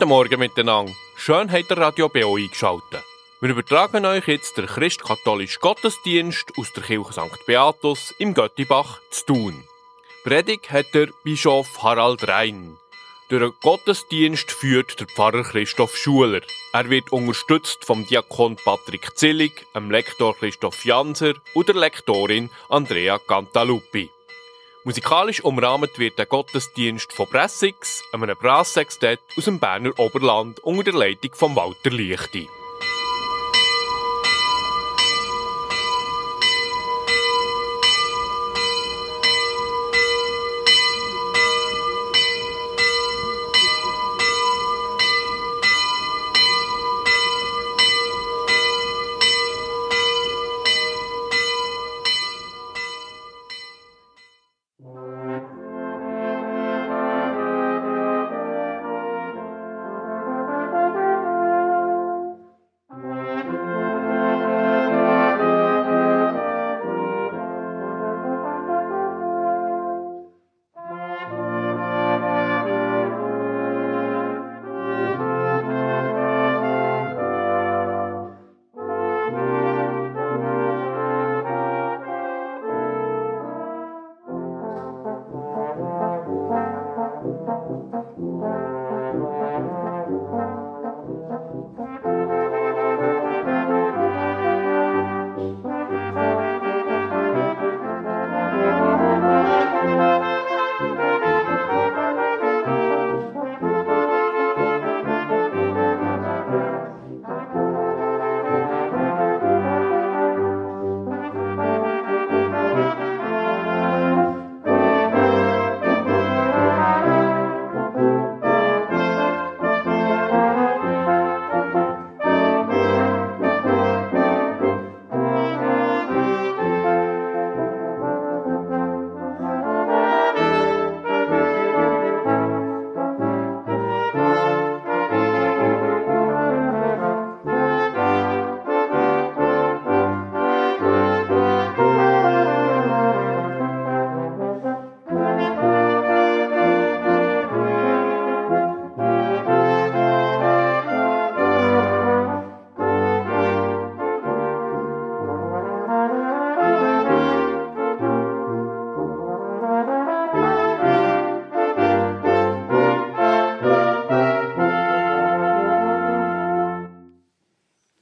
Guten Morgen miteinander. Schön habt ihr Radio BO eingeschaltet. Wir übertragen euch jetzt den christkatholischen Gottesdienst aus der Kirche St. Beatus im Göttibach zu tun. Predigt hat der Bischof Harald. Durch den Gottesdienst führt der Pfarrer Christoph Schuler. Er wird unterstützt vom Diakon Patrick Zillig, dem Lektor Christoph Janser und der Lektorin Andrea Cantaluppi. Musikalisch umrahmt wird der Gottesdienst von Pressix, einem Brassextett aus dem Berner Oberland unter der Leitung von Walter Lichti.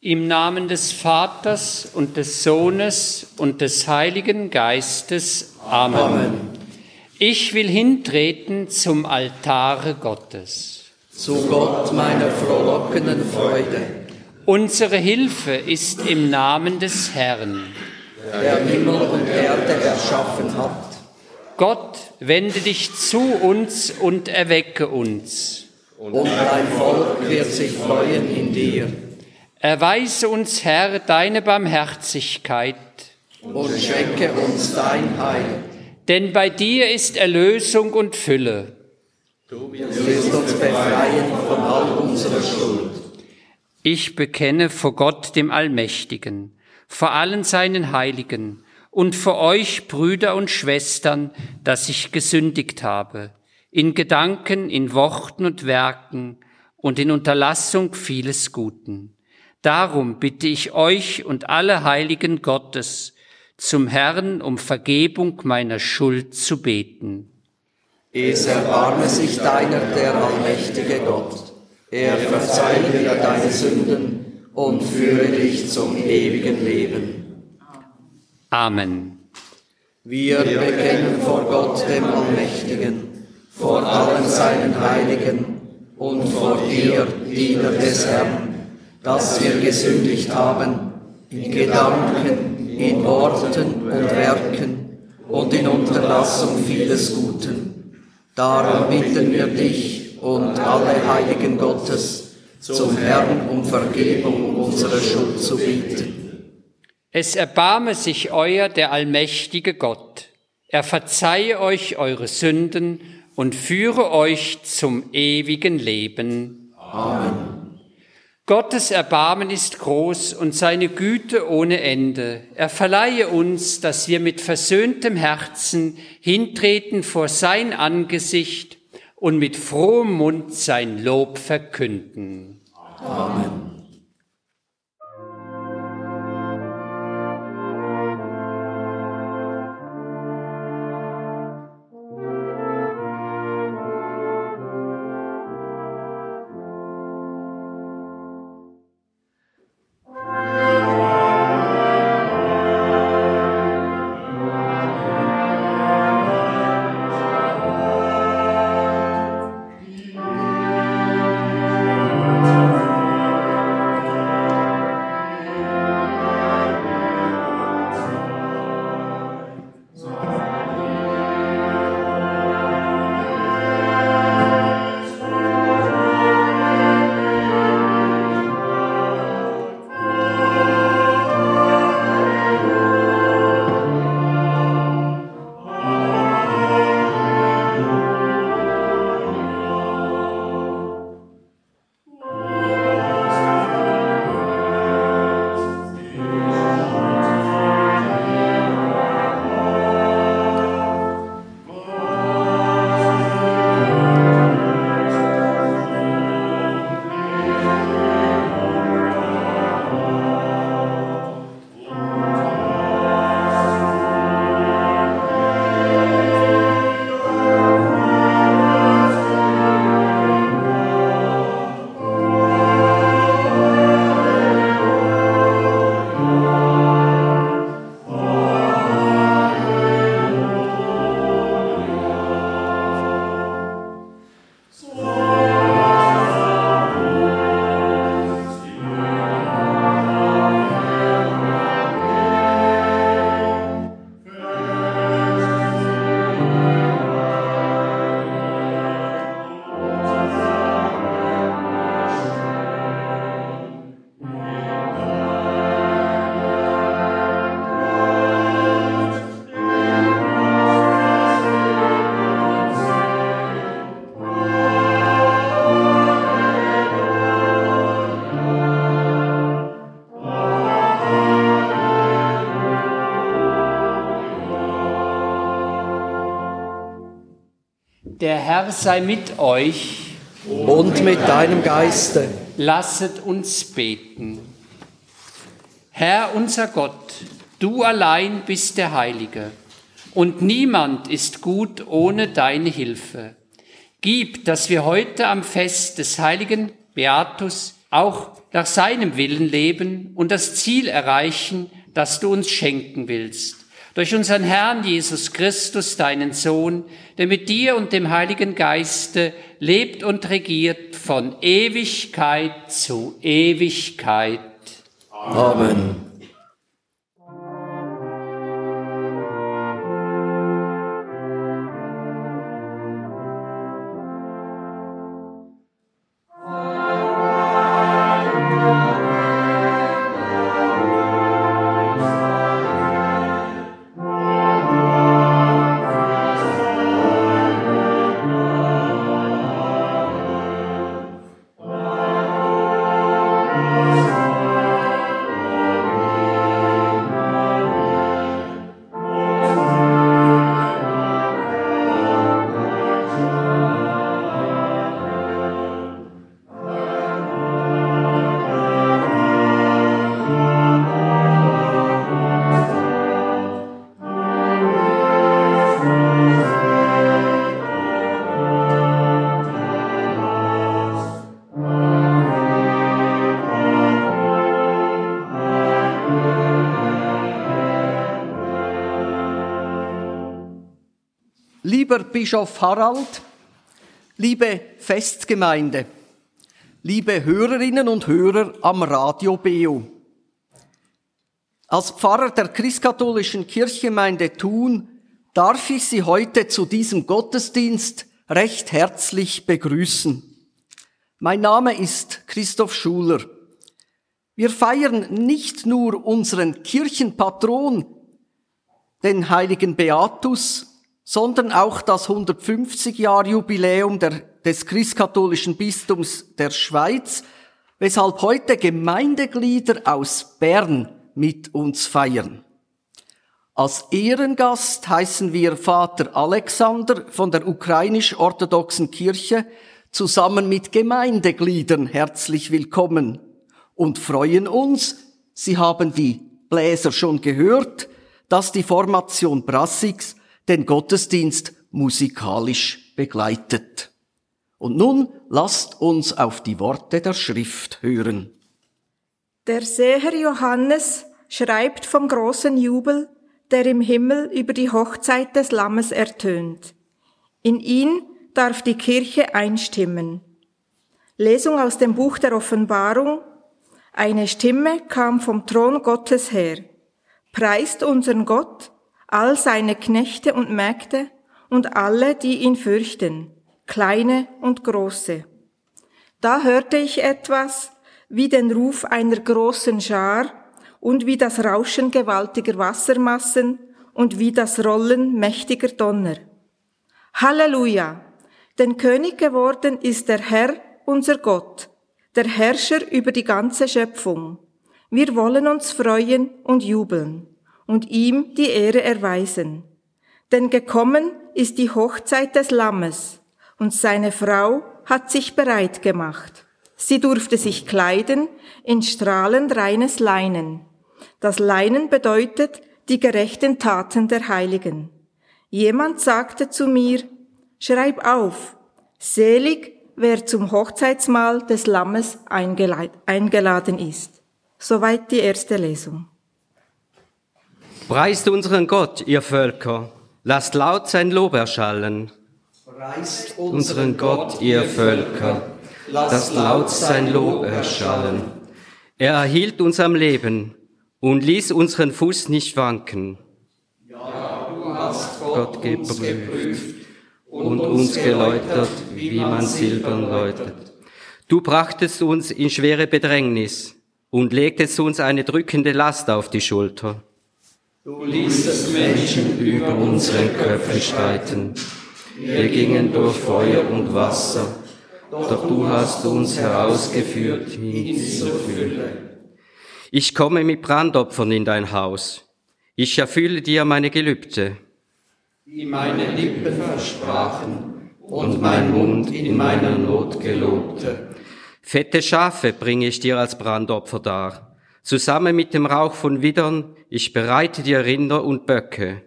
Im Namen des Vaters und des Sohnes und des Heiligen Geistes. Amen. Amen. Ich will hintreten zum Altare Gottes. Zu Gott meiner frohlockenden Freude. Unsere Hilfe ist im Namen des Herrn, der Himmel und Erde erschaffen hat. Gott, wende dich zu uns und erwecke uns. Und dein Volk wird sich freuen in dir. Erweise uns, Herr, deine Barmherzigkeit. Und schenke uns dein Heil. Denn bei dir ist Erlösung und Fülle. Du wirst uns befreien von all unserer Schuld. Ich bekenne vor Gott dem Allmächtigen, vor allen seinen Heiligen und vor euch, Brüder und Schwestern, dass ich gesündigt habe, in Gedanken, in Worten und Werken und in Unterlassung vieles Guten. Darum bitte ich euch und alle Heiligen Gottes, zum Herrn um Vergebung meiner Schuld zu beten. Es erbarme sich deiner, der allmächtige Gott. Er verzeihe dir deine Sünden und führe dich zum ewigen Leben. Amen. Wir bekennen vor Gott, dem Allmächtigen, vor allen seinen Heiligen und vor dir, Diener des Herrn, dass wir gesündigt haben in Gedanken, in Worten und Werken und in Unterlassung vieles Guten. Darum bitten wir dich und alle Heiligen Gottes, zum Herrn um Vergebung unserer Schuld zu bitten. Es erbarme sich euer der allmächtige Gott. Er verzeihe euch eure Sünden und führe euch zum ewigen Leben. Amen. Gottes Erbarmen ist groß und seine Güte ohne Ende. Er verleihe uns, dass wir mit versöhntem Herzen hintreten vor sein Angesicht und mit frohem Mund sein Lob verkünden. Amen. Der Herr sei mit euch. Und mit deinem Geiste. Lasset uns beten. Herr unser Gott, du allein bist der Heilige, und niemand ist gut ohne deine Hilfe. Gib, dass wir heute am Fest des heiligen Beatus auch nach seinem Willen leben und das Ziel erreichen, das du uns schenken willst durch unseren Herrn Jesus Christus, deinen Sohn, der mit dir und dem Heiligen Geiste lebt und regiert von Ewigkeit zu Ewigkeit. Amen. Lieber Bischof Harald, liebe Festgemeinde, liebe Hörerinnen und Hörer am Radio Beo. Als Pfarrer der christkatholischen Kirchgemeinde Thun darf ich Sie heute zu diesem Gottesdienst recht herzlich begrüßen. Mein Name ist Christoph Schuler. Wir feiern nicht nur unseren Kirchenpatron, den heiligen Beatus, sondern auch das 150-Jahr-Jubiläum des christkatholischen Bistums der Schweiz, weshalb heute Gemeindeglieder aus Bern mit uns feiern. Als Ehrengast heißen wir Vater Alexander von der ukrainisch-orthodoxen Kirche zusammen mit Gemeindegliedern herzlich willkommen und freuen uns, Sie haben die Bläser schon gehört, dass die Formation Brassix den Gottesdienst musikalisch begleitet. Und nun lasst uns auf die Worte der Schrift hören. Der Seher Johannes schreibt vom großen Jubel, der im Himmel über die Hochzeit des Lammes ertönt. In ihn darf die Kirche einstimmen. Lesung aus dem Buch der Offenbarung. Eine Stimme kam vom Thron Gottes her. Preist unseren Gott, all seine Knechte und Mägde und alle, die ihn fürchten, kleine und große. Da hörte ich etwas wie den Ruf einer großen Schar und wie das Rauschen gewaltiger Wassermassen und wie das Rollen mächtiger Donner. Halleluja! Denn König geworden ist der Herr, unser Gott, der Herrscher über die ganze Schöpfung. Wir wollen uns freuen und jubeln und ihm die Ehre erweisen. Denn gekommen ist die Hochzeit des Lammes und seine Frau hat sich bereit gemacht. Sie durfte sich kleiden in strahlend reines Leinen. Das Leinen bedeutet die gerechten Taten der Heiligen. Jemand sagte zu mir, schreib auf, selig, wer zum Hochzeitsmahl des Lammes eingeladen ist. Soweit die erste Lesung. Preist unseren Gott, ihr Völker, lasst laut sein Lob erschallen. Preist Unseren Gott, ihr Völker, lasst laut sein Lob erschallen. Er erhielt uns am Leben und ließ unseren Fuß nicht wanken. Ja, du hast Gott, Gott uns geprüft geprüft und uns geläutert, wie man Silbern läutet. Du brachtest uns in schwere Bedrängnis und legtest uns eine drückende Last auf die Schulter. Du ließest Menschen über unseren Köpfen streiten. Wir gingen durch Feuer und Wasser, doch du hast uns herausgeführt in dieser Fülle. Ich komme mit Brandopfern in dein Haus. Ich erfülle dir meine Gelübde. wie meine Lippen versprachen und mein Mund in meiner Not gelobte. Fette Schafe bringe ich dir als Brandopfer dar. Zusammen mit dem Rauch von Widdern, ich bereite dir Rinder und Böcke.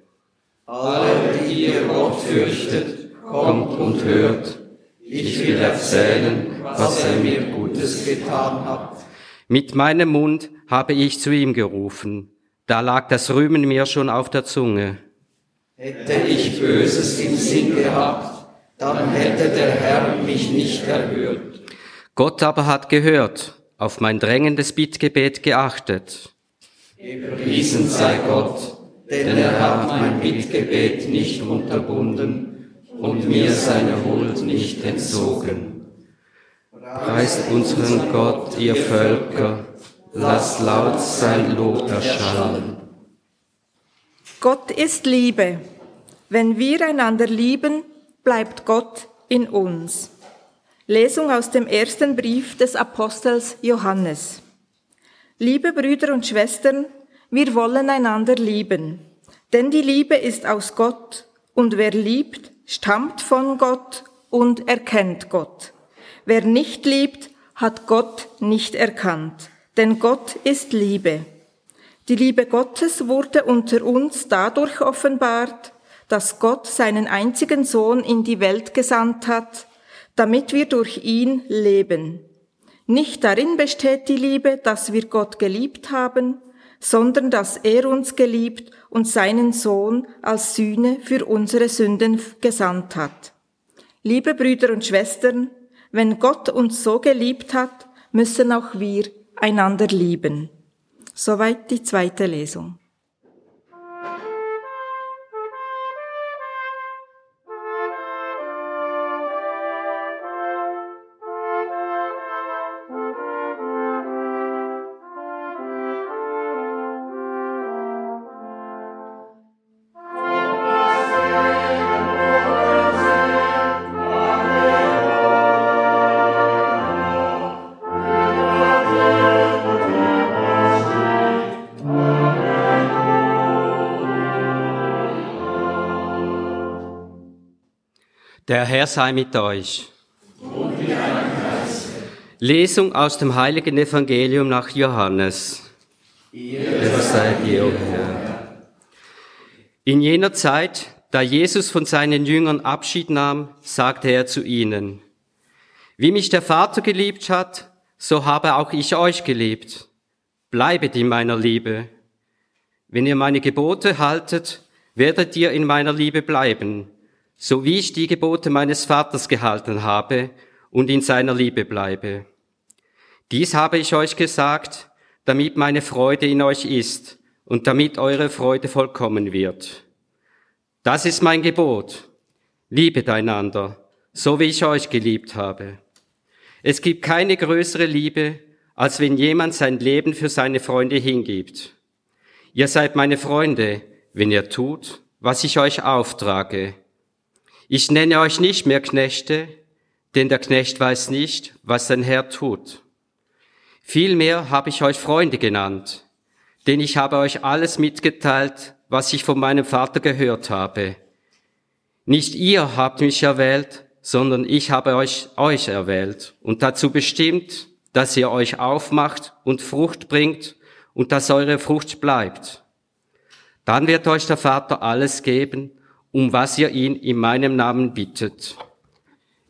Alle, die ihr Gott fürchtet, kommt und hört. Ich will erzählen, was er mir Gutes getan hat. Mit meinem Mund habe ich zu ihm gerufen. Da lag das Rühmen mir schon auf der Zunge. Hätte ich Böses im Sinn gehabt, dann hätte der Herr mich nicht erhört. Gott aber hat gehört, auf mein drängendes Bittgebet geachtet. Gepriesen sei Gott, denn er hat mein Bittgebet nicht unterbunden und mir seine Huld nicht entzogen. Preist unseren Gott, ihr Völker, lasst laut sein Lob erschallen. Gott ist Liebe. Wenn wir einander lieben, bleibt Gott in uns. Lesung aus dem ersten Brief des Apostels Johannes. Liebe Brüder und Schwestern, wir wollen einander lieben, denn die Liebe ist aus Gott und wer liebt, stammt von Gott und erkennt Gott. Wer nicht liebt, hat Gott nicht erkannt, denn Gott ist Liebe. Die Liebe Gottes wurde unter uns dadurch offenbart, dass Gott seinen einzigen Sohn in die Welt gesandt hat, damit wir durch ihn leben. Nicht darin besteht die Liebe, dass wir Gott geliebt haben, sondern dass er uns geliebt und seinen Sohn als Sühne für unsere Sünden gesandt hat. Liebe Brüder und Schwestern, wenn Gott uns so geliebt hat, müssen auch wir einander lieben. Soweit die zweite Lesung. Herr sei mit euch. Und mit Lesung aus dem heiligen Evangelium nach Johannes. Ihr seid ihr, o Herr. In jener Zeit, da Jesus von seinen Jüngern Abschied nahm, sagte er zu ihnen, Wie mich der Vater geliebt hat, so habe auch ich euch geliebt. Bleibet in meiner Liebe. Wenn ihr meine Gebote haltet, werdet ihr in meiner Liebe bleiben, so wie ich die Gebote meines Vaters gehalten habe und in seiner Liebe bleibe. Dies habe ich euch gesagt, damit meine Freude in euch ist und damit eure Freude vollkommen wird. Das ist mein Gebot. Liebet einander, so wie ich euch geliebt habe. Es gibt keine größere Liebe, als wenn jemand sein Leben für seine Freunde hingibt. Ihr seid meine Freunde, wenn ihr tut, was ich euch auftrage. Ich nenne euch nicht mehr Knechte, denn der Knecht weiß nicht, was sein Herr tut. Vielmehr habe ich euch Freunde genannt, denn ich habe euch alles mitgeteilt, was ich von meinem Vater gehört habe. Nicht ihr habt mich erwählt, sondern ich habe euch, euch erwählt und dazu bestimmt, dass ihr euch aufmacht und Frucht bringt und dass eure Frucht bleibt. Dann wird euch der Vater alles geben, um was ihr ihn in meinem Namen bittet.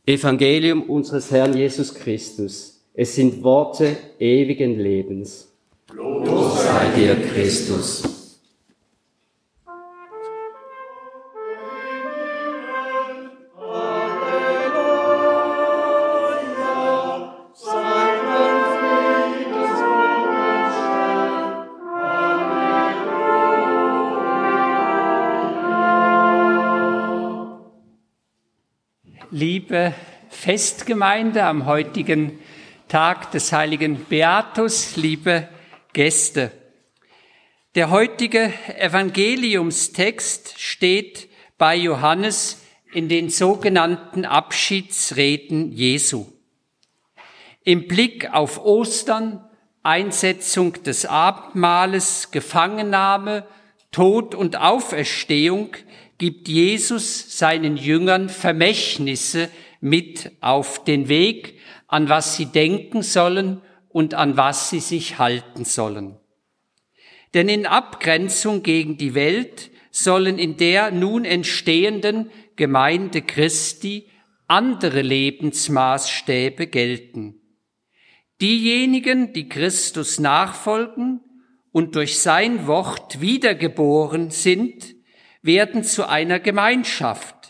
Evangelium unseres Herrn Jesus Christus. Es sind Worte ewigen Lebens. Lob sei dir, Christus. Festgemeinde am heutigen Tag des heiligen Beatus, liebe Gäste. Der heutige Evangeliumstext steht bei Johannes in den sogenannten Abschiedsreden Jesu. Im Blick auf Ostern, Einsetzung des Abendmahles, Gefangennahme, Tod und Auferstehung gibt Jesus seinen Jüngern Vermächtnisse mit auf den Weg, an was sie denken sollen und an was sie sich halten sollen. Denn in Abgrenzung gegen die Welt sollen in der nun entstehenden Gemeinde Christi andere Lebensmaßstäbe gelten. Diejenigen, die Christus nachfolgen und durch sein Wort wiedergeboren sind, werden zu einer Gemeinschaft.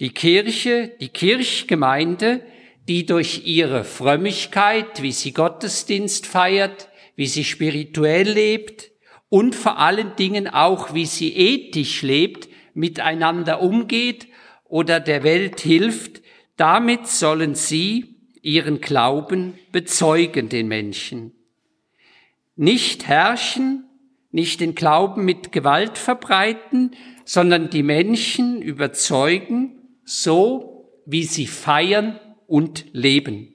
Die Kirche, die Kirchgemeinde die durch ihre Frömmigkeit, wie sie Gottesdienst feiert, wie sie spirituell lebt und vor allen Dingen auch, wie sie ethisch lebt, miteinander umgeht oder der Welt hilft, damit sollen sie ihren Glauben bezeugen den Menschen. Nicht herrschen, nicht den Glauben mit Gewalt verbreiten, sondern die Menschen überzeugen, so wie sie feiern und Leben.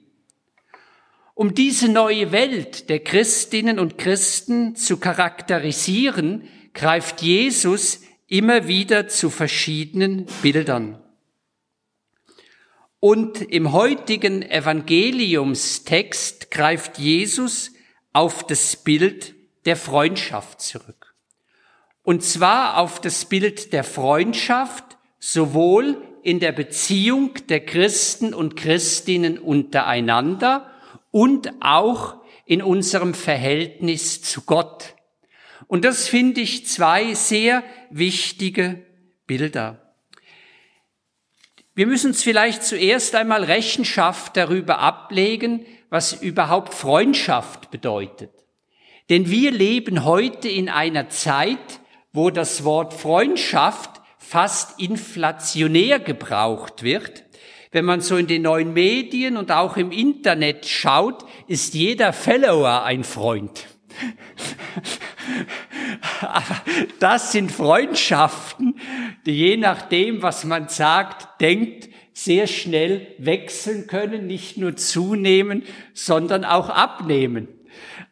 Um diese neue Welt der Christinnen und Christen zu charakterisieren, greift Jesus immer wieder zu verschiedenen Bildern. Und im heutigen Evangeliumstext greift Jesus auf das Bild der Freundschaft zurück. Und zwar auf das Bild der Freundschaft sowohl in der Beziehung der Christen und Christinnen untereinander und auch in unserem Verhältnis zu Gott. Und das finde ich zwei sehr wichtige Bilder. Wir müssen uns vielleicht zuerst einmal Rechenschaft darüber ablegen, was überhaupt Freundschaft bedeutet. Denn wir leben heute in einer Zeit, wo das Wort Freundschaft fast inflationär gebraucht wird. Wenn man so in den neuen Medien und auch im Internet schaut, ist jeder Follower ein Freund. Aber das sind Freundschaften, die je nachdem, was man sagt, denkt, sehr schnell wechseln können, nicht nur zunehmen, sondern auch abnehmen.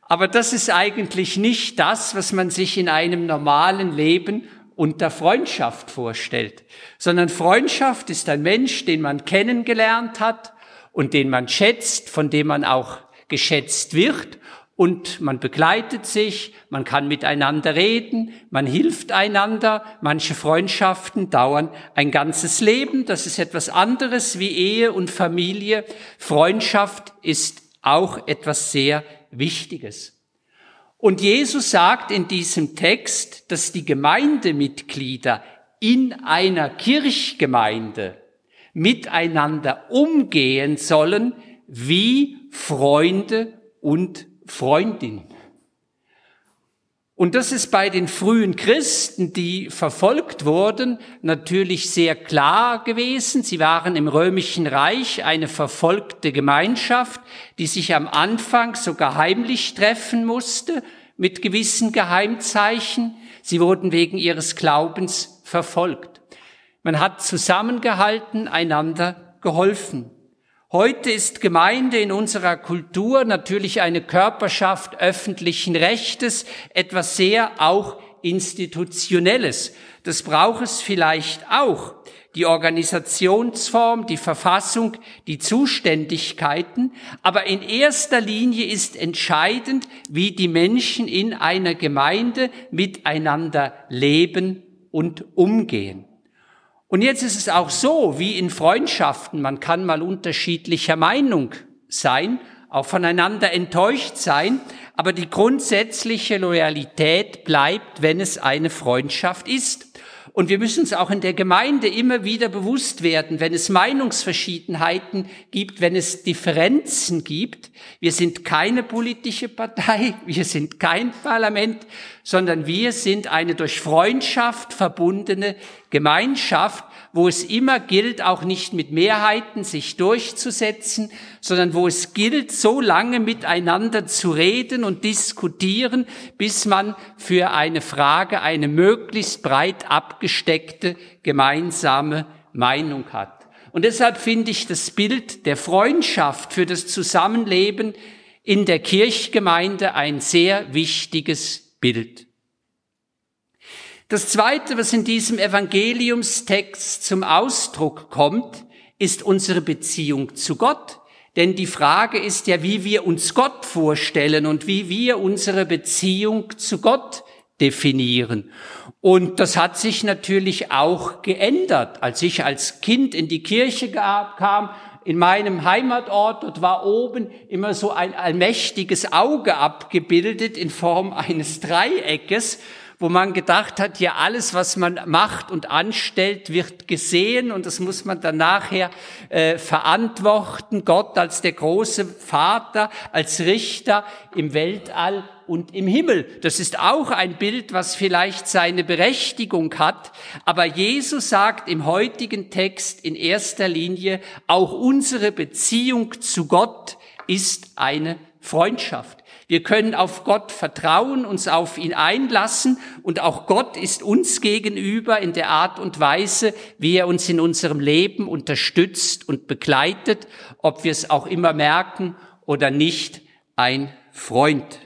Aber das ist eigentlich nicht das, was man sich in einem normalen Leben unter Freundschaft vorstellt, sondern Freundschaft ist ein Mensch, den man kennengelernt hat und den man schätzt, von dem man auch geschätzt wird und man begleitet sich, man kann miteinander reden, man hilft einander. Manche Freundschaften dauern ein ganzes Leben. Das ist etwas anderes wie Ehe und Familie. Freundschaft ist auch etwas sehr Wichtiges. Und Jesus sagt in diesem Text, dass die Gemeindemitglieder in einer Kirchgemeinde miteinander umgehen sollen wie Freunde und Freundin. Und das ist bei den frühen Christen, die verfolgt wurden, natürlich sehr klar gewesen. Sie waren im römischen Reich eine verfolgte Gemeinschaft, die sich am Anfang sogar heimlich treffen musste mit gewissen Geheimzeichen. Sie wurden wegen ihres Glaubens verfolgt. Man hat zusammengehalten, einander geholfen. Heute ist Gemeinde in unserer Kultur natürlich eine Körperschaft öffentlichen Rechtes, etwas sehr auch institutionelles. Das braucht es vielleicht auch. Die Organisationsform, die Verfassung, die Zuständigkeiten. Aber in erster Linie ist entscheidend, wie die Menschen in einer Gemeinde miteinander leben und umgehen. Und jetzt ist es auch so, wie in Freundschaften, man kann mal unterschiedlicher Meinung sein, auch voneinander enttäuscht sein, aber die grundsätzliche Loyalität bleibt, wenn es eine Freundschaft ist. Und wir müssen uns auch in der Gemeinde immer wieder bewusst werden, wenn es Meinungsverschiedenheiten gibt, wenn es Differenzen gibt. Wir sind keine politische Partei, wir sind kein Parlament, sondern wir sind eine durch Freundschaft verbundene Gemeinschaft, wo es immer gilt, auch nicht mit Mehrheiten sich durchzusetzen, sondern wo es gilt, so lange miteinander zu reden und diskutieren, bis man für eine Frage eine möglichst breit abgesteckte gemeinsame Meinung hat. Und deshalb finde ich das Bild der Freundschaft für das Zusammenleben in der Kirchgemeinde ein sehr wichtiges Bild. Das Zweite, was in diesem Evangeliumstext zum Ausdruck kommt, ist unsere Beziehung zu Gott. Denn die Frage ist ja, wie wir uns Gott vorstellen und wie wir unsere Beziehung zu Gott definieren. Und das hat sich natürlich auch geändert. Als ich als Kind in die Kirche kam, in meinem Heimatort, dort war oben immer so ein allmächtiges Auge abgebildet in Form eines Dreieckes wo man gedacht hat, ja, alles, was man macht und anstellt, wird gesehen und das muss man dann nachher äh, verantworten. Gott als der große Vater, als Richter im Weltall und im Himmel. Das ist auch ein Bild, was vielleicht seine Berechtigung hat. Aber Jesus sagt im heutigen Text in erster Linie, auch unsere Beziehung zu Gott ist eine Freundschaft. Wir können auf Gott vertrauen, uns auf ihn einlassen und auch Gott ist uns gegenüber in der Art und Weise, wie er uns in unserem Leben unterstützt und begleitet, ob wir es auch immer merken oder nicht, ein Freund.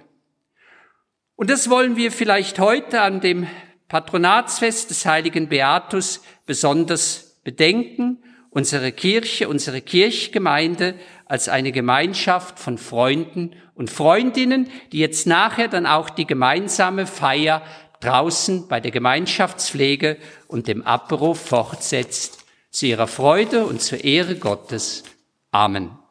Und das wollen wir vielleicht heute an dem Patronatsfest des heiligen Beatus besonders bedenken. Unsere Kirche, unsere Kirchgemeinde als eine Gemeinschaft von Freunden und Freundinnen, die jetzt nachher dann auch die gemeinsame Feier draußen bei der Gemeinschaftspflege und dem Abruf fortsetzt, zu ihrer Freude und zur Ehre Gottes. Amen.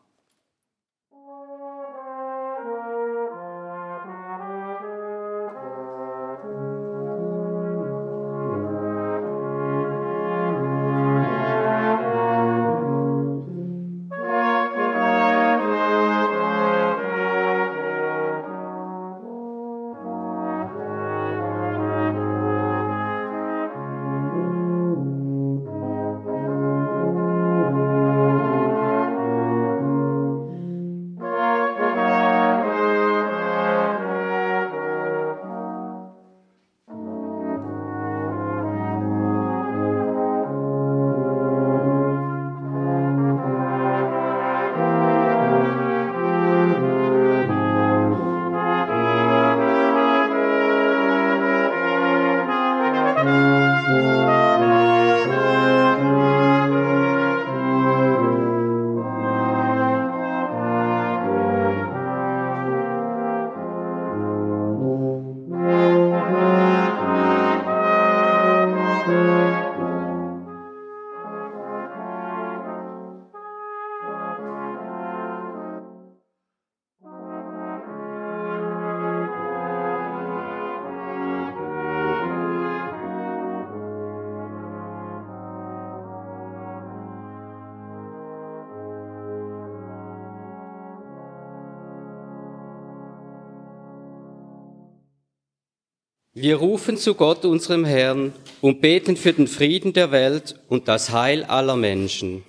Wir rufen zu Gott, unserem Herrn, und beten für den Frieden der Welt und das Heil aller Menschen.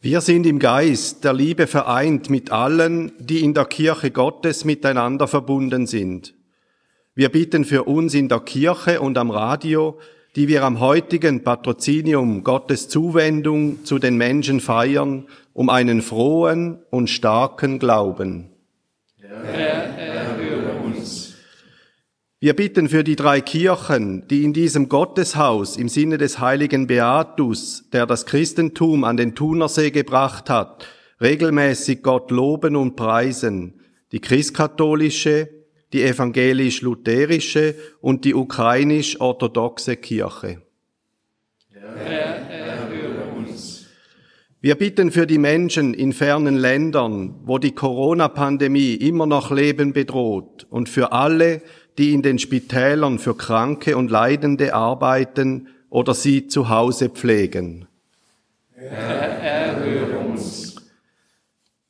Wir sind im Geist der Liebe vereint mit allen, die in der Kirche Gottes miteinander verbunden sind. Wir bitten für uns in der Kirche und am Radio, die wir am heutigen Patrozinium Gottes Zuwendung zu den Menschen feiern, um einen frohen und starken Glauben. Herr, erhöre uns. Wir bitten für die drei Kirchen, die in diesem Gotteshaus im Sinne des heiligen Beatus, der das Christentum an den Thunersee gebracht hat, regelmäßig Gott loben und preisen, die christkatholische, die evangelisch-lutherische und die ukrainisch-orthodoxe Kirche. Wir bitten für die Menschen in fernen Ländern, wo die Corona-Pandemie immer noch Leben bedroht und für alle, die in den Spitälern für Kranke und Leidende arbeiten oder sie zu Hause pflegen. Uns.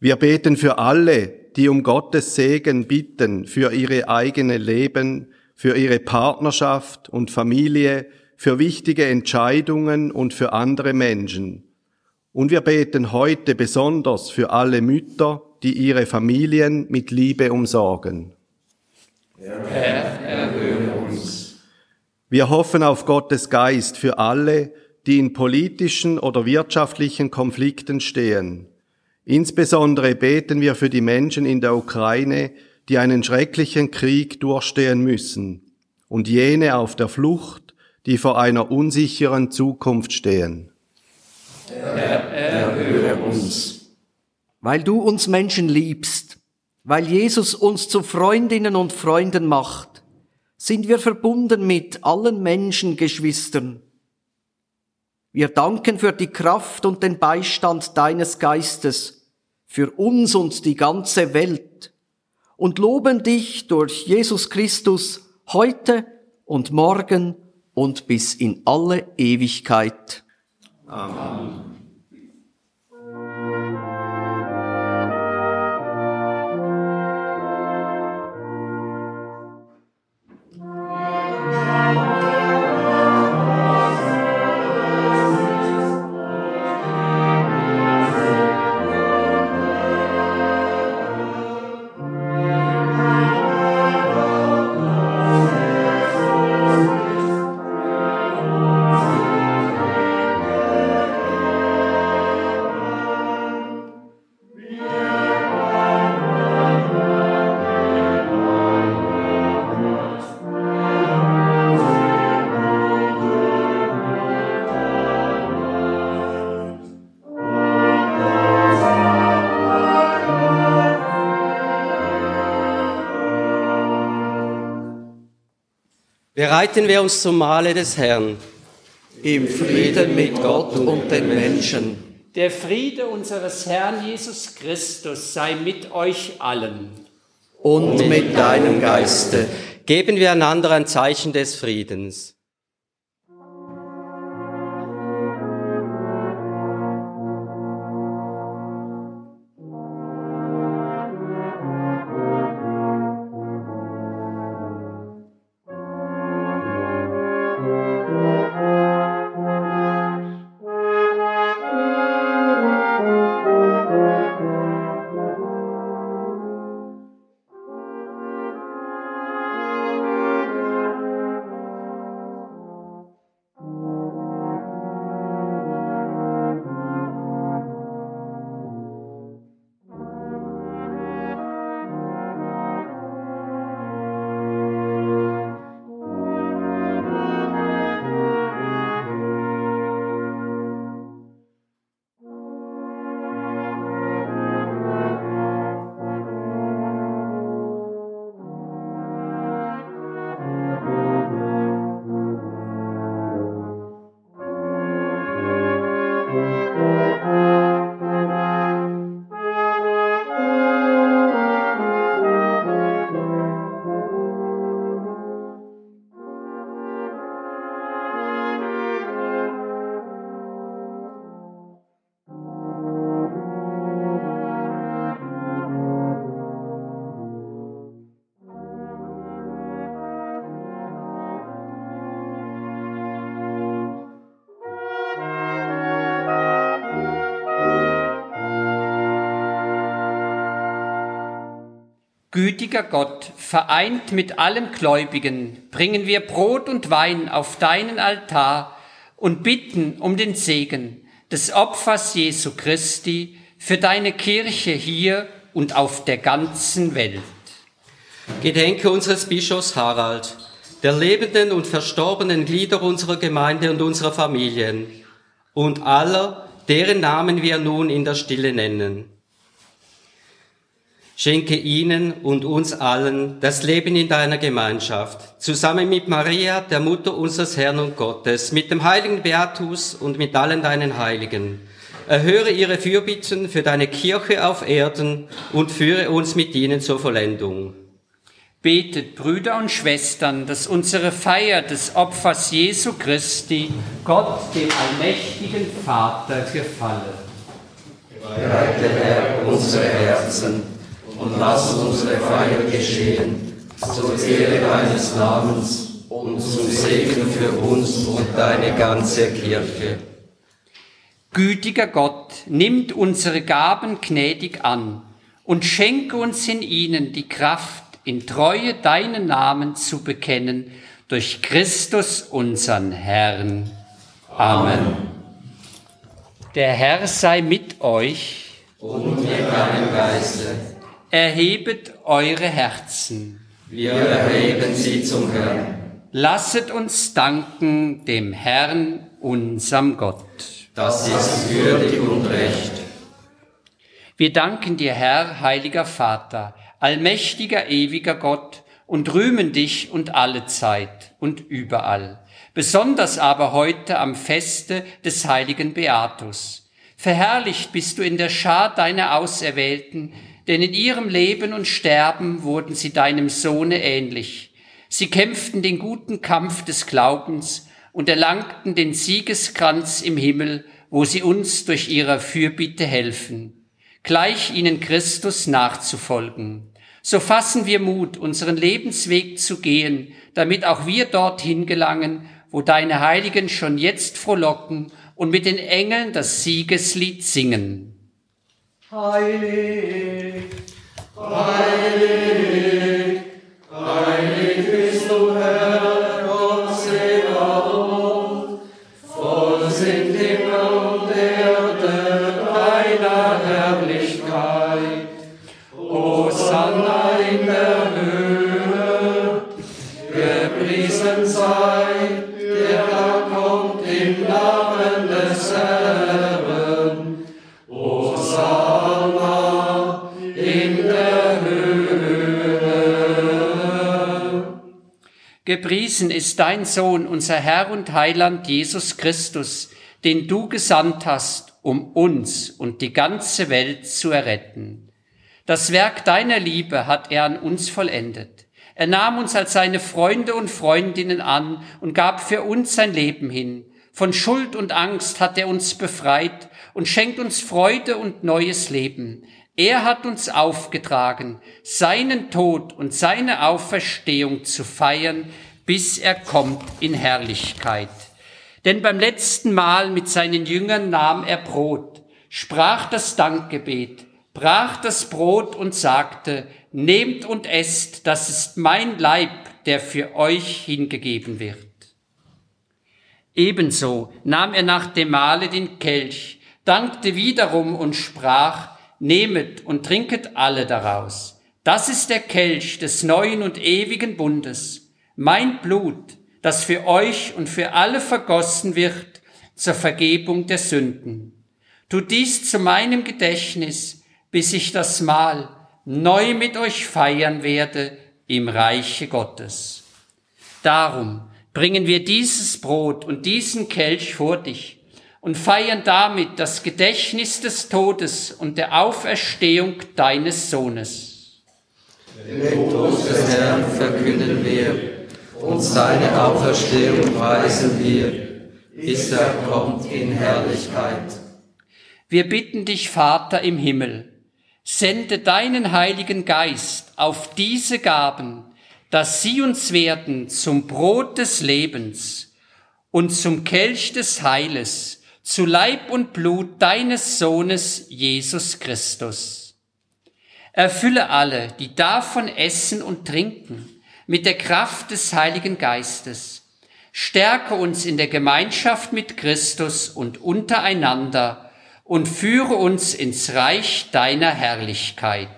Wir beten für alle, die um Gottes Segen bitten für ihre eigene Leben, für ihre Partnerschaft und Familie, für wichtige Entscheidungen und für andere Menschen und wir beten heute besonders für alle Mütter, die ihre Familien mit Liebe umsorgen. Herr, erhöre uns. Wir hoffen auf Gottes Geist für alle, die in politischen oder wirtschaftlichen Konflikten stehen. Insbesondere beten wir für die Menschen in der Ukraine, die einen schrecklichen Krieg durchstehen müssen, und jene auf der Flucht, die vor einer unsicheren Zukunft stehen. Herr, erhöre uns. Weil du uns Menschen liebst, weil Jesus uns zu Freundinnen und Freunden macht, sind wir verbunden mit allen Menschengeschwistern. Wir danken für die Kraft und den Beistand deines Geistes, für uns und die ganze Welt und loben dich durch Jesus Christus heute und morgen und bis in alle Ewigkeit. Amen. Bereiten wir uns zum Mahle des Herrn. Im Frieden mit Gott und den Menschen. Der Friede unseres Herrn Jesus Christus sei mit euch allen. Und mit deinem Geiste. Geben wir einander ein Zeichen des Friedens. Gütiger Gott, vereint mit allen Gläubigen, bringen wir Brot und Wein auf deinen Altar und bitten um den Segen des Opfers Jesu Christi für deine Kirche hier und auf der ganzen Welt. Gedenke unseres Bischofs Harald, der lebenden und verstorbenen Glieder unserer Gemeinde und unserer Familien und aller, deren Namen wir nun in der Stille nennen. Schenke ihnen und uns allen das Leben in deiner Gemeinschaft, zusammen mit Maria, der Mutter unseres Herrn und Gottes, mit dem heiligen Beatus und mit allen deinen Heiligen. Erhöre ihre Fürbitten für deine Kirche auf Erden und führe uns mit ihnen zur Vollendung. Betet, Brüder und Schwestern, dass unsere Feier des Opfers Jesu Christi Gott, dem allmächtigen Vater, gefalle. Bereite, Herr, unsere Herzen und lass unsere Feier geschehen, zur Ehre deines Namens und zum Segen für uns und deine ganze Kirche. Gütiger Gott, nimmt unsere Gaben gnädig an und schenke uns in ihnen die Kraft, in Treue deinen Namen zu bekennen, durch Christus unseren Herrn. Amen. Der Herr sei mit euch. Und mit deinem Geiste. Erhebet eure Herzen. Wir erheben sie zum Herrn. Lasset uns danken dem Herrn, unserem Gott. Das ist würdig und recht. Wir danken dir, Herr, heiliger Vater, allmächtiger, ewiger Gott, und rühmen dich und alle Zeit und überall, besonders aber heute am Feste des heiligen Beatus. Verherrlicht bist du in der Schar deiner Auserwählten, denn in ihrem Leben und Sterben wurden sie deinem Sohne ähnlich. Sie kämpften den guten Kampf des Glaubens und erlangten den Siegeskranz im Himmel, wo sie uns durch ihre Fürbitte helfen, gleich ihnen Christus nachzufolgen. So fassen wir Mut, unseren Lebensweg zu gehen, damit auch wir dorthin gelangen, wo deine Heiligen schon jetzt frohlocken und mit den Engeln das Siegeslied singen. Heilig, heilig, Gepriesen ist dein Sohn, unser Herr und Heiland Jesus Christus, den du gesandt hast, um uns und die ganze Welt zu erretten. Das Werk deiner Liebe hat er an uns vollendet. Er nahm uns als seine Freunde und Freundinnen an und gab für uns sein Leben hin. Von Schuld und Angst hat er uns befreit und schenkt uns Freude und neues Leben. Er hat uns aufgetragen, seinen Tod und seine Auferstehung zu feiern, bis er kommt in Herrlichkeit. Denn beim letzten Mal mit seinen Jüngern nahm er Brot, sprach das Dankgebet, brach das Brot und sagte, nehmt und esst, das ist mein Leib, der für euch hingegeben wird. Ebenso nahm er nach dem Mahle den Kelch, dankte wiederum und sprach, nehmet und trinket alle daraus. Das ist der Kelch des neuen und ewigen Bundes, mein Blut, das für euch und für alle vergossen wird zur Vergebung der Sünden. Tut dies zu meinem Gedächtnis, bis ich das Mahl neu mit euch feiern werde im Reiche Gottes. Darum bringen wir dieses Brot und diesen Kelch vor dich und feiern damit das Gedächtnis des Todes und der Auferstehung deines Sohnes. Den Tod des Herrn verkünden wir und seine Auferstehung preisen wir, bis er kommt in Herrlichkeit. Wir bitten dich, Vater im Himmel, sende deinen Heiligen Geist auf diese Gaben, dass sie uns werden zum Brot des Lebens und zum Kelch des Heiles, zu Leib und Blut deines Sohnes Jesus Christus. Erfülle alle, die davon essen und trinken, mit der Kraft des Heiligen Geistes. Stärke uns in der Gemeinschaft mit Christus und untereinander und führe uns ins Reich deiner Herrlichkeit.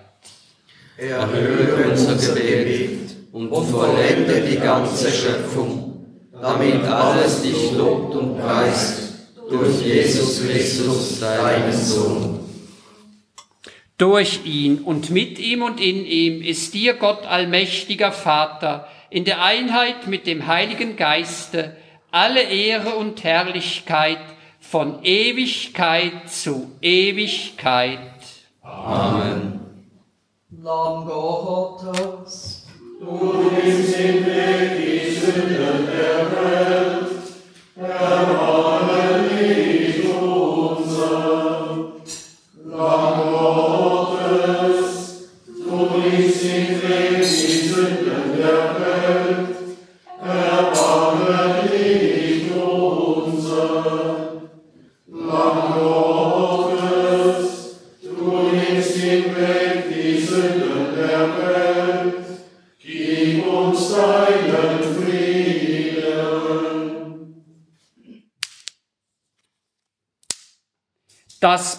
Erhöhe unser Gebet und vollende die ganze Schöpfung, damit alles dich lobt und preist durch Jesus Christus, deinen Sohn. Durch ihn und mit ihm und in ihm ist dir Gott allmächtiger Vater in der Einheit mit dem Heiligen Geiste alle Ehre und Herrlichkeit von Ewigkeit zu Ewigkeit. Amen. Lamm Gottes, Du nimmst hinweg die Sünden der Welt, erbarme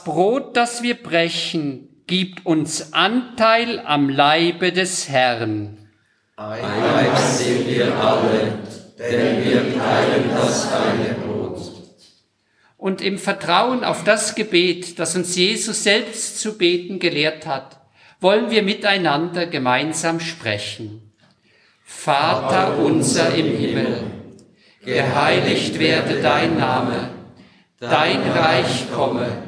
Brot, das wir brechen, gibt uns Anteil am Leibe des Herrn. Ein Leib sind wir alle, denn wir teilen das eine Brot. Und im Vertrauen auf das Gebet, das uns Jesus selbst zu beten gelehrt hat, wollen wir miteinander gemeinsam sprechen. Vater unser im Himmel, geheiligt werde dein Name, dein Reich komme,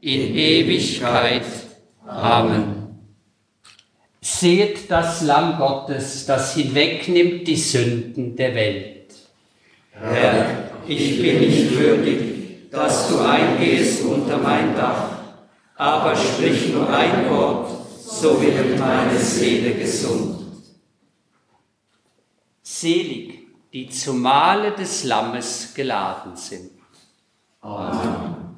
in Ewigkeit. Amen. Seht das Lamm Gottes, das hinwegnimmt die Sünden der Welt. Herr, ich bin nicht würdig, dass du eingehst unter mein Dach, aber sprich nur ein Wort, so wird meine Seele gesund. Selig, die zum Mahle des Lammes geladen sind. Amen.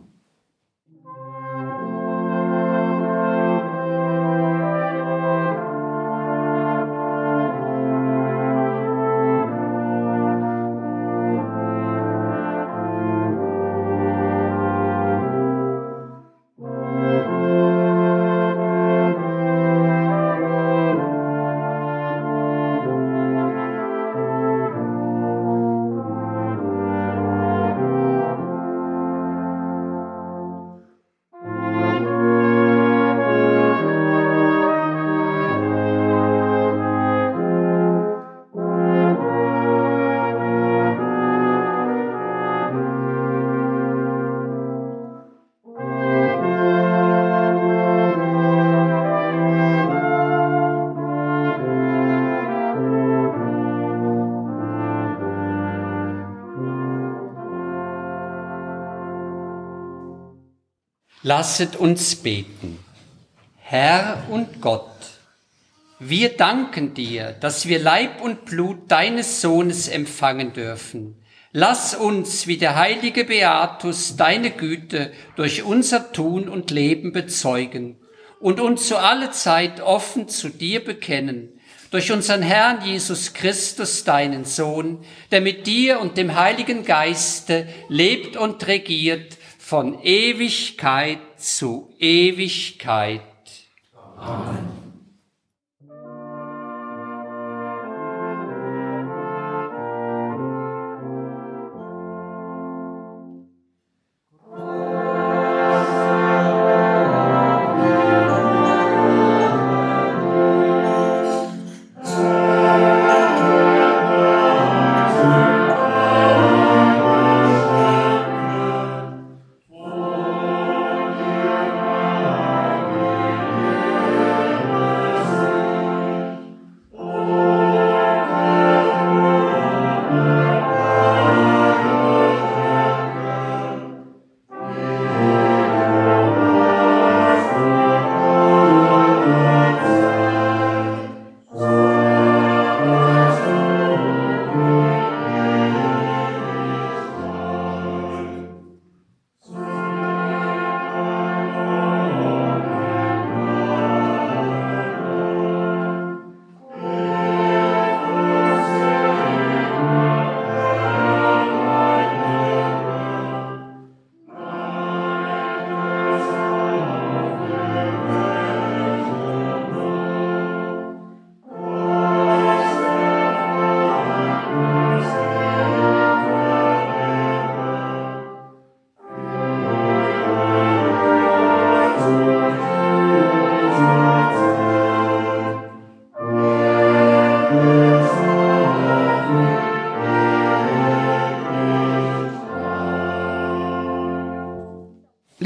Lasset uns beten. Herr und Gott, wir danken dir, dass wir Leib und Blut deines Sohnes empfangen dürfen. Lass uns, wie der heilige Beatus, deine Güte durch unser Tun und Leben bezeugen und uns zu alle Zeit offen zu dir bekennen, durch unseren Herrn Jesus Christus, deinen Sohn, der mit dir und dem Heiligen Geiste lebt und regiert von Ewigkeit zu Ewigkeit. Amen.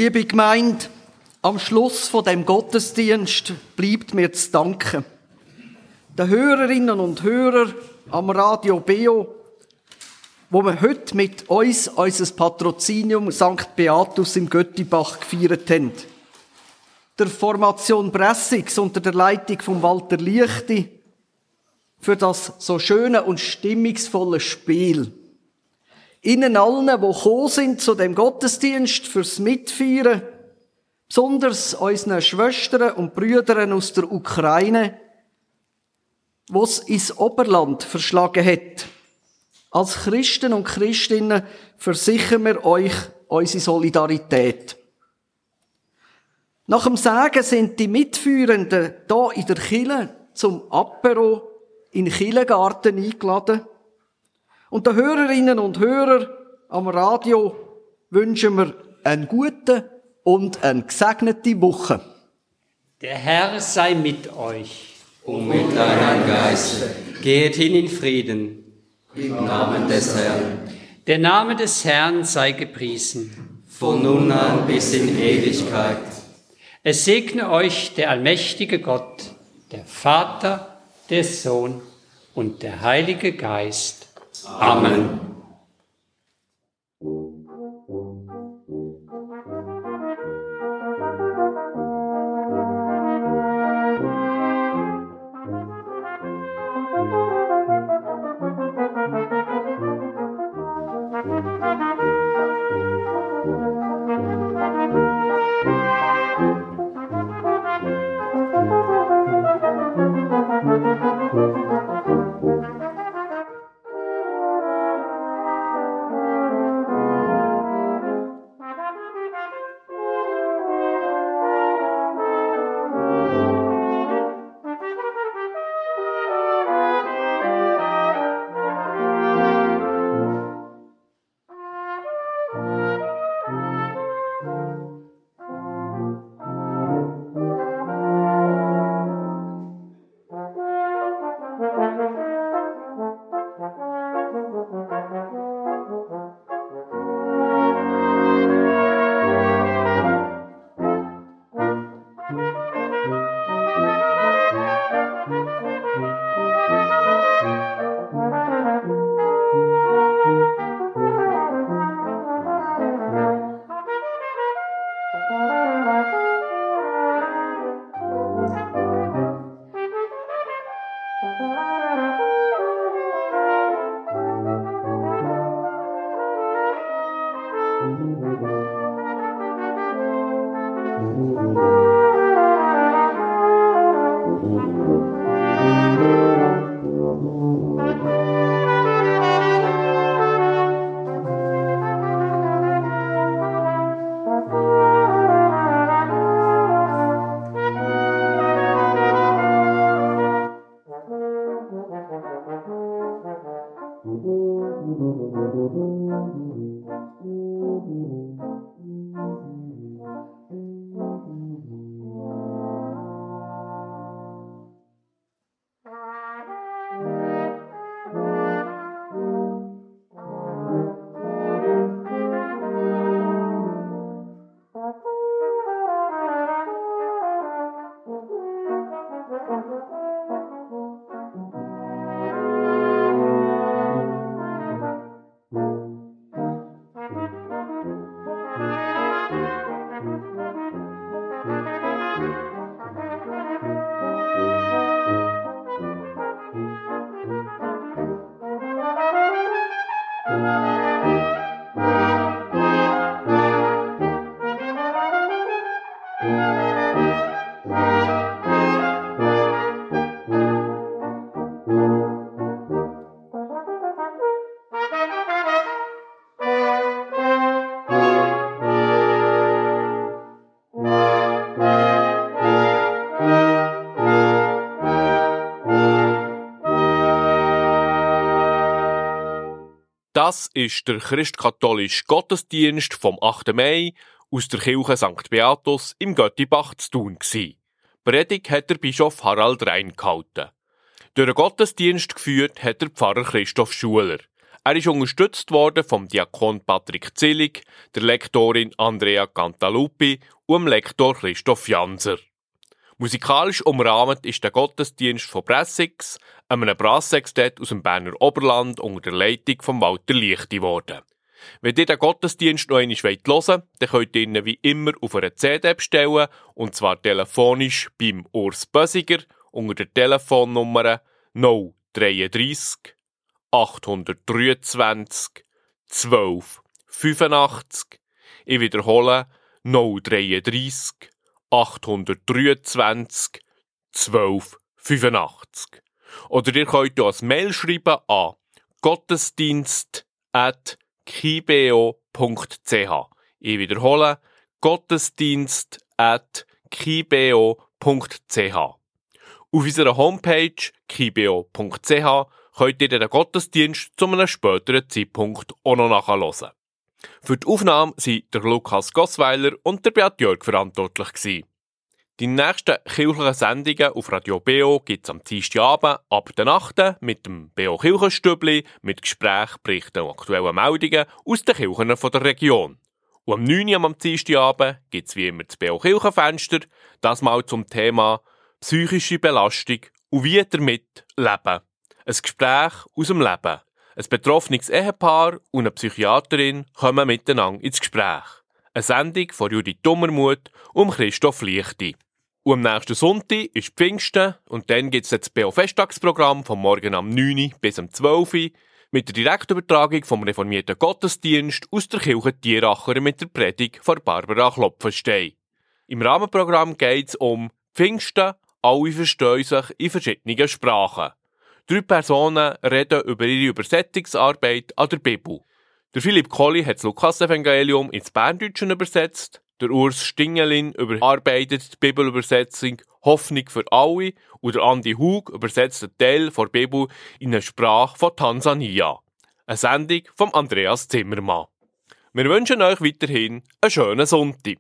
Liebe Gemeinde, am Schluss von dem Gottesdienst bleibt mir zu danken. Den Hörerinnen und Hörern am Radio Beo, wo wir heute mit uns unser Patrozinium St. Beatus im Göttibach gefeiert haben. Der Formation Bressix unter der Leitung von Walter Liechti für das so schöne und stimmungsvolle Spiel. Ihnen allen, die gekommen sind zu dem Gottesdienst fürs Mitfeiern, besonders unseren Schwestern und Brüdern aus der Ukraine, was ins Oberland verschlagen hat. Als Christen und Christinnen versichern wir euch unsere Solidarität. Nach dem Sagen sind die Mitführenden da in der Kille zum Apero in den Killegarten eingeladen. Und den Hörerinnen und Hörern am Radio wünschen wir einen guten und eine gesegnete Woche. Der Herr sei mit euch. Und mit deinem Geiste. Geht hin in Frieden. Im Namen des Herrn. Der Name des Herrn sei gepriesen. Von nun an bis in Ewigkeit. Es segne euch der allmächtige Gott, der Vater, der Sohn und der Heilige Geist. Amen. Das ist der christkatholische Gottesdienst vom 8. Mai aus der Kirche St. Beatus im Göttibach zu tun gsi. Predigt hat der Bischof Harald Rein gehalten. Durch den Gottesdienst geführt hat der Pfarrer Christoph Schuler. Er ist unterstützt worden vom Diakon Patrick Zillig, der Lektorin Andrea Cantaluppi und dem Lektor Christoph Janser. Musikalisch umrahmt ist der Gottesdienst von Bressix, einem Brassextett aus dem Berner Oberland unter der Leitung von Walter Lichti geworden. Wenn ihr den Gottesdienst noch einmal hören wollt, dann könnt ihr ihn wie immer auf einer CD bestellen, und zwar telefonisch beim Urs Bösiger unter der Telefonnummer 033 823 12 85. Ich wiederhole 033 823 12 85. Oder ihr könnt uns Mail schreiben an gottesdienst.kibeo.ch. Ich wiederhole gottesdienst.kibeo.ch. Auf unserer Homepage kibeo.ch könnt ihr den Gottesdienst zu einem späteren Zeitpunkt auch noch nachhören. Für die Aufnahme sind der Lukas Gossweiler und der Beat Jörg verantwortlich. Die nächsten kirchlichen Sendungen auf Radio BO gibt's am Dienstagabend ab der Nacht mit dem BO Kirchenstübli mit Gesprächen, Berichten und aktuellen Meldungen aus den Kirchen der Region. Und am 9. Uhr am Dienstagabend gibt's wie immer das BO Kirchenfenster, das mal zum Thema psychische Belastung und wie damit leben. Ein Gespräch aus dem Leben. Ein betroffenes Ehepaar und eine Psychiaterin kommen miteinander ins Gespräch. Eine Sendung von Judith Dummermuth und Christoph Lichti. Und am nächsten Sonntag ist Pfingsten und dann gibt es das BO-Festtagsprogramm vom Morgen am 9. bis am 12. mit der Direktübertragung vom reformierten Gottesdienst aus der Kirche Tieracher mit der Predigt von Barbara Klopfenstein. Im Rahmenprogramm geht es um Pfingsten, alle verstehen sich in verschiedenen Sprachen. Drei Personen reden über ihre Übersetzungsarbeit an der Bibel. Der Philipp Colli hat das Lukas-Evangelium ins Berndeutsche übersetzt. Der Urs Stingelin überarbeitet die Bibelübersetzung Hoffnung für alle und der Andi Hug übersetzt einen Teil der Bibel in eine Sprache von Tansania. Eine Sendung von Andreas Zimmermann. Wir wünschen euch weiterhin einen schönen Sonntag.